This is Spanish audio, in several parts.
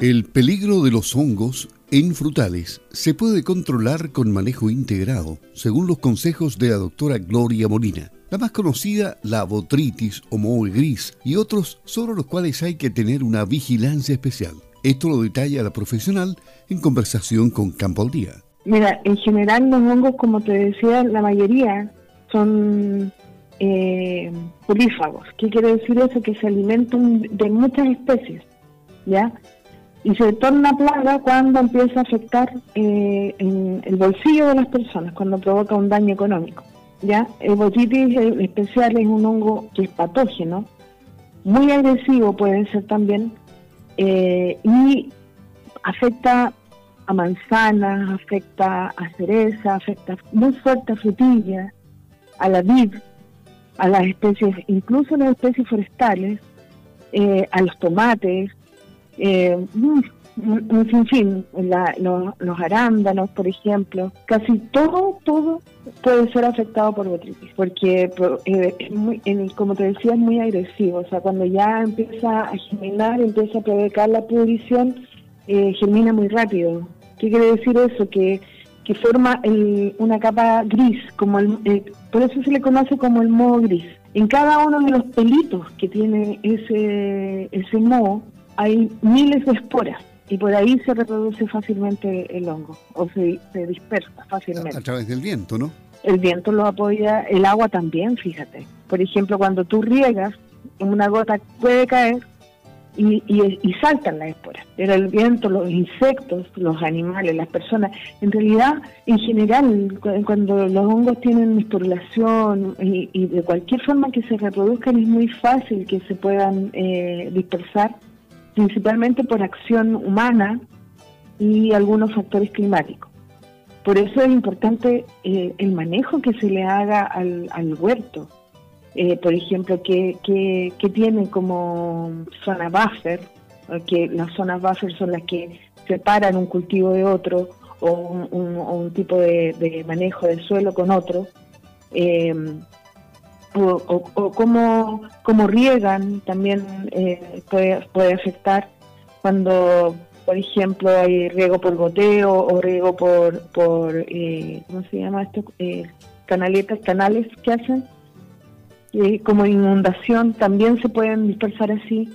El peligro de los hongos en frutales se puede controlar con manejo integrado, según los consejos de la doctora Gloria Molina. La más conocida, la botritis o moho gris, y otros sobre los cuales hay que tener una vigilancia especial. Esto lo detalla la profesional en conversación con Campo al Día. Mira, en general los hongos, como te decía, la mayoría son eh, polífagos. ¿Qué quiere decir eso? Que se alimentan de muchas especies, ¿ya? Y se torna plaga cuando empieza a afectar eh, el bolsillo de las personas, cuando provoca un daño económico. ¿ya? El botitis especial es un hongo que es patógeno, muy agresivo puede ser también, eh, y afecta a manzanas, afecta a cereza, afecta muy fuerte a frutillas, a la vid, a las especies, incluso las especies forestales, eh, a los tomates, eh, un sinfín, los arándanos, por ejemplo, casi todo, todo puede ser afectado por botritis, porque eh, es muy, como te decía, es muy agresivo, o sea, cuando ya empieza a germinar, empieza a provocar la pudrición, eh, germina muy rápido. ¿Qué quiere decir eso? Que, que forma una capa gris, como el, eh, por eso se le conoce como el moho gris. En cada uno de los pelitos que tiene ese, ese moho, hay miles de esporas y por ahí se reproduce fácilmente el hongo o se, dispersa fácilmente. A, través del viento, ¿no? El viento lo apoya, el agua también, fíjate. Por ejemplo, cuando tú riegas, una gota puede caer y, y, saltan las esporas. Pero el viento, los insectos, los animales, las personas, en realidad, en general, cuando los hongos tienen esporulación y, y de cualquier forma que se reproduzcan, es muy fácil que se puedan eh, dispersar principalmente por acción humana y algunos factores climáticos. Por eso es importante eh, el manejo que se le haga al, huerto. Eh, por ejemplo, que, que, tiene como zona buffer, que las zonas buffer son las que separan un cultivo de otro o un, tipo de, manejo del suelo con otro. Eh, o, o, cómo, riegan también eh, puede, puede afectar cuando, por ejemplo, hay riego por goteo o riego por, por eh, ¿cómo se llama esto? Eh, canaletas, canales que hacen, como inundación, también se pueden dispersar así.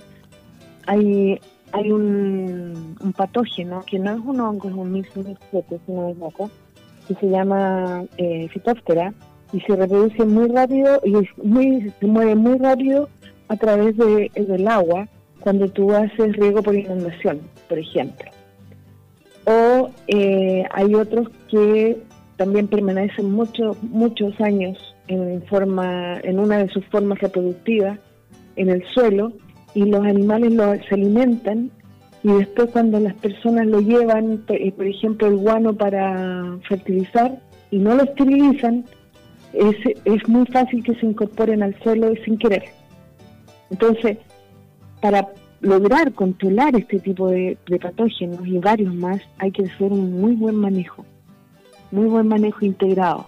Hay, hay un, patógeno que no es un hongo, es un mismo que se llama eh, y se reproduce muy rápido y se mueve muy rápido a través de, del agua cuando tú haces riego por inundación, por ejemplo. O eh, hay otros que también permanecen muchos muchos años en forma en una de sus formas reproductivas en el suelo y los animales lo, se alimentan y después cuando las personas lo llevan, por ejemplo, el guano para fertilizar y no lo esterilizan, es, es muy fácil que se incorporen al suelo sin querer. Entonces, para lograr controlar este tipo de, patógenos y varios más, hay que hacer un muy buen manejo, muy buen manejo integrado.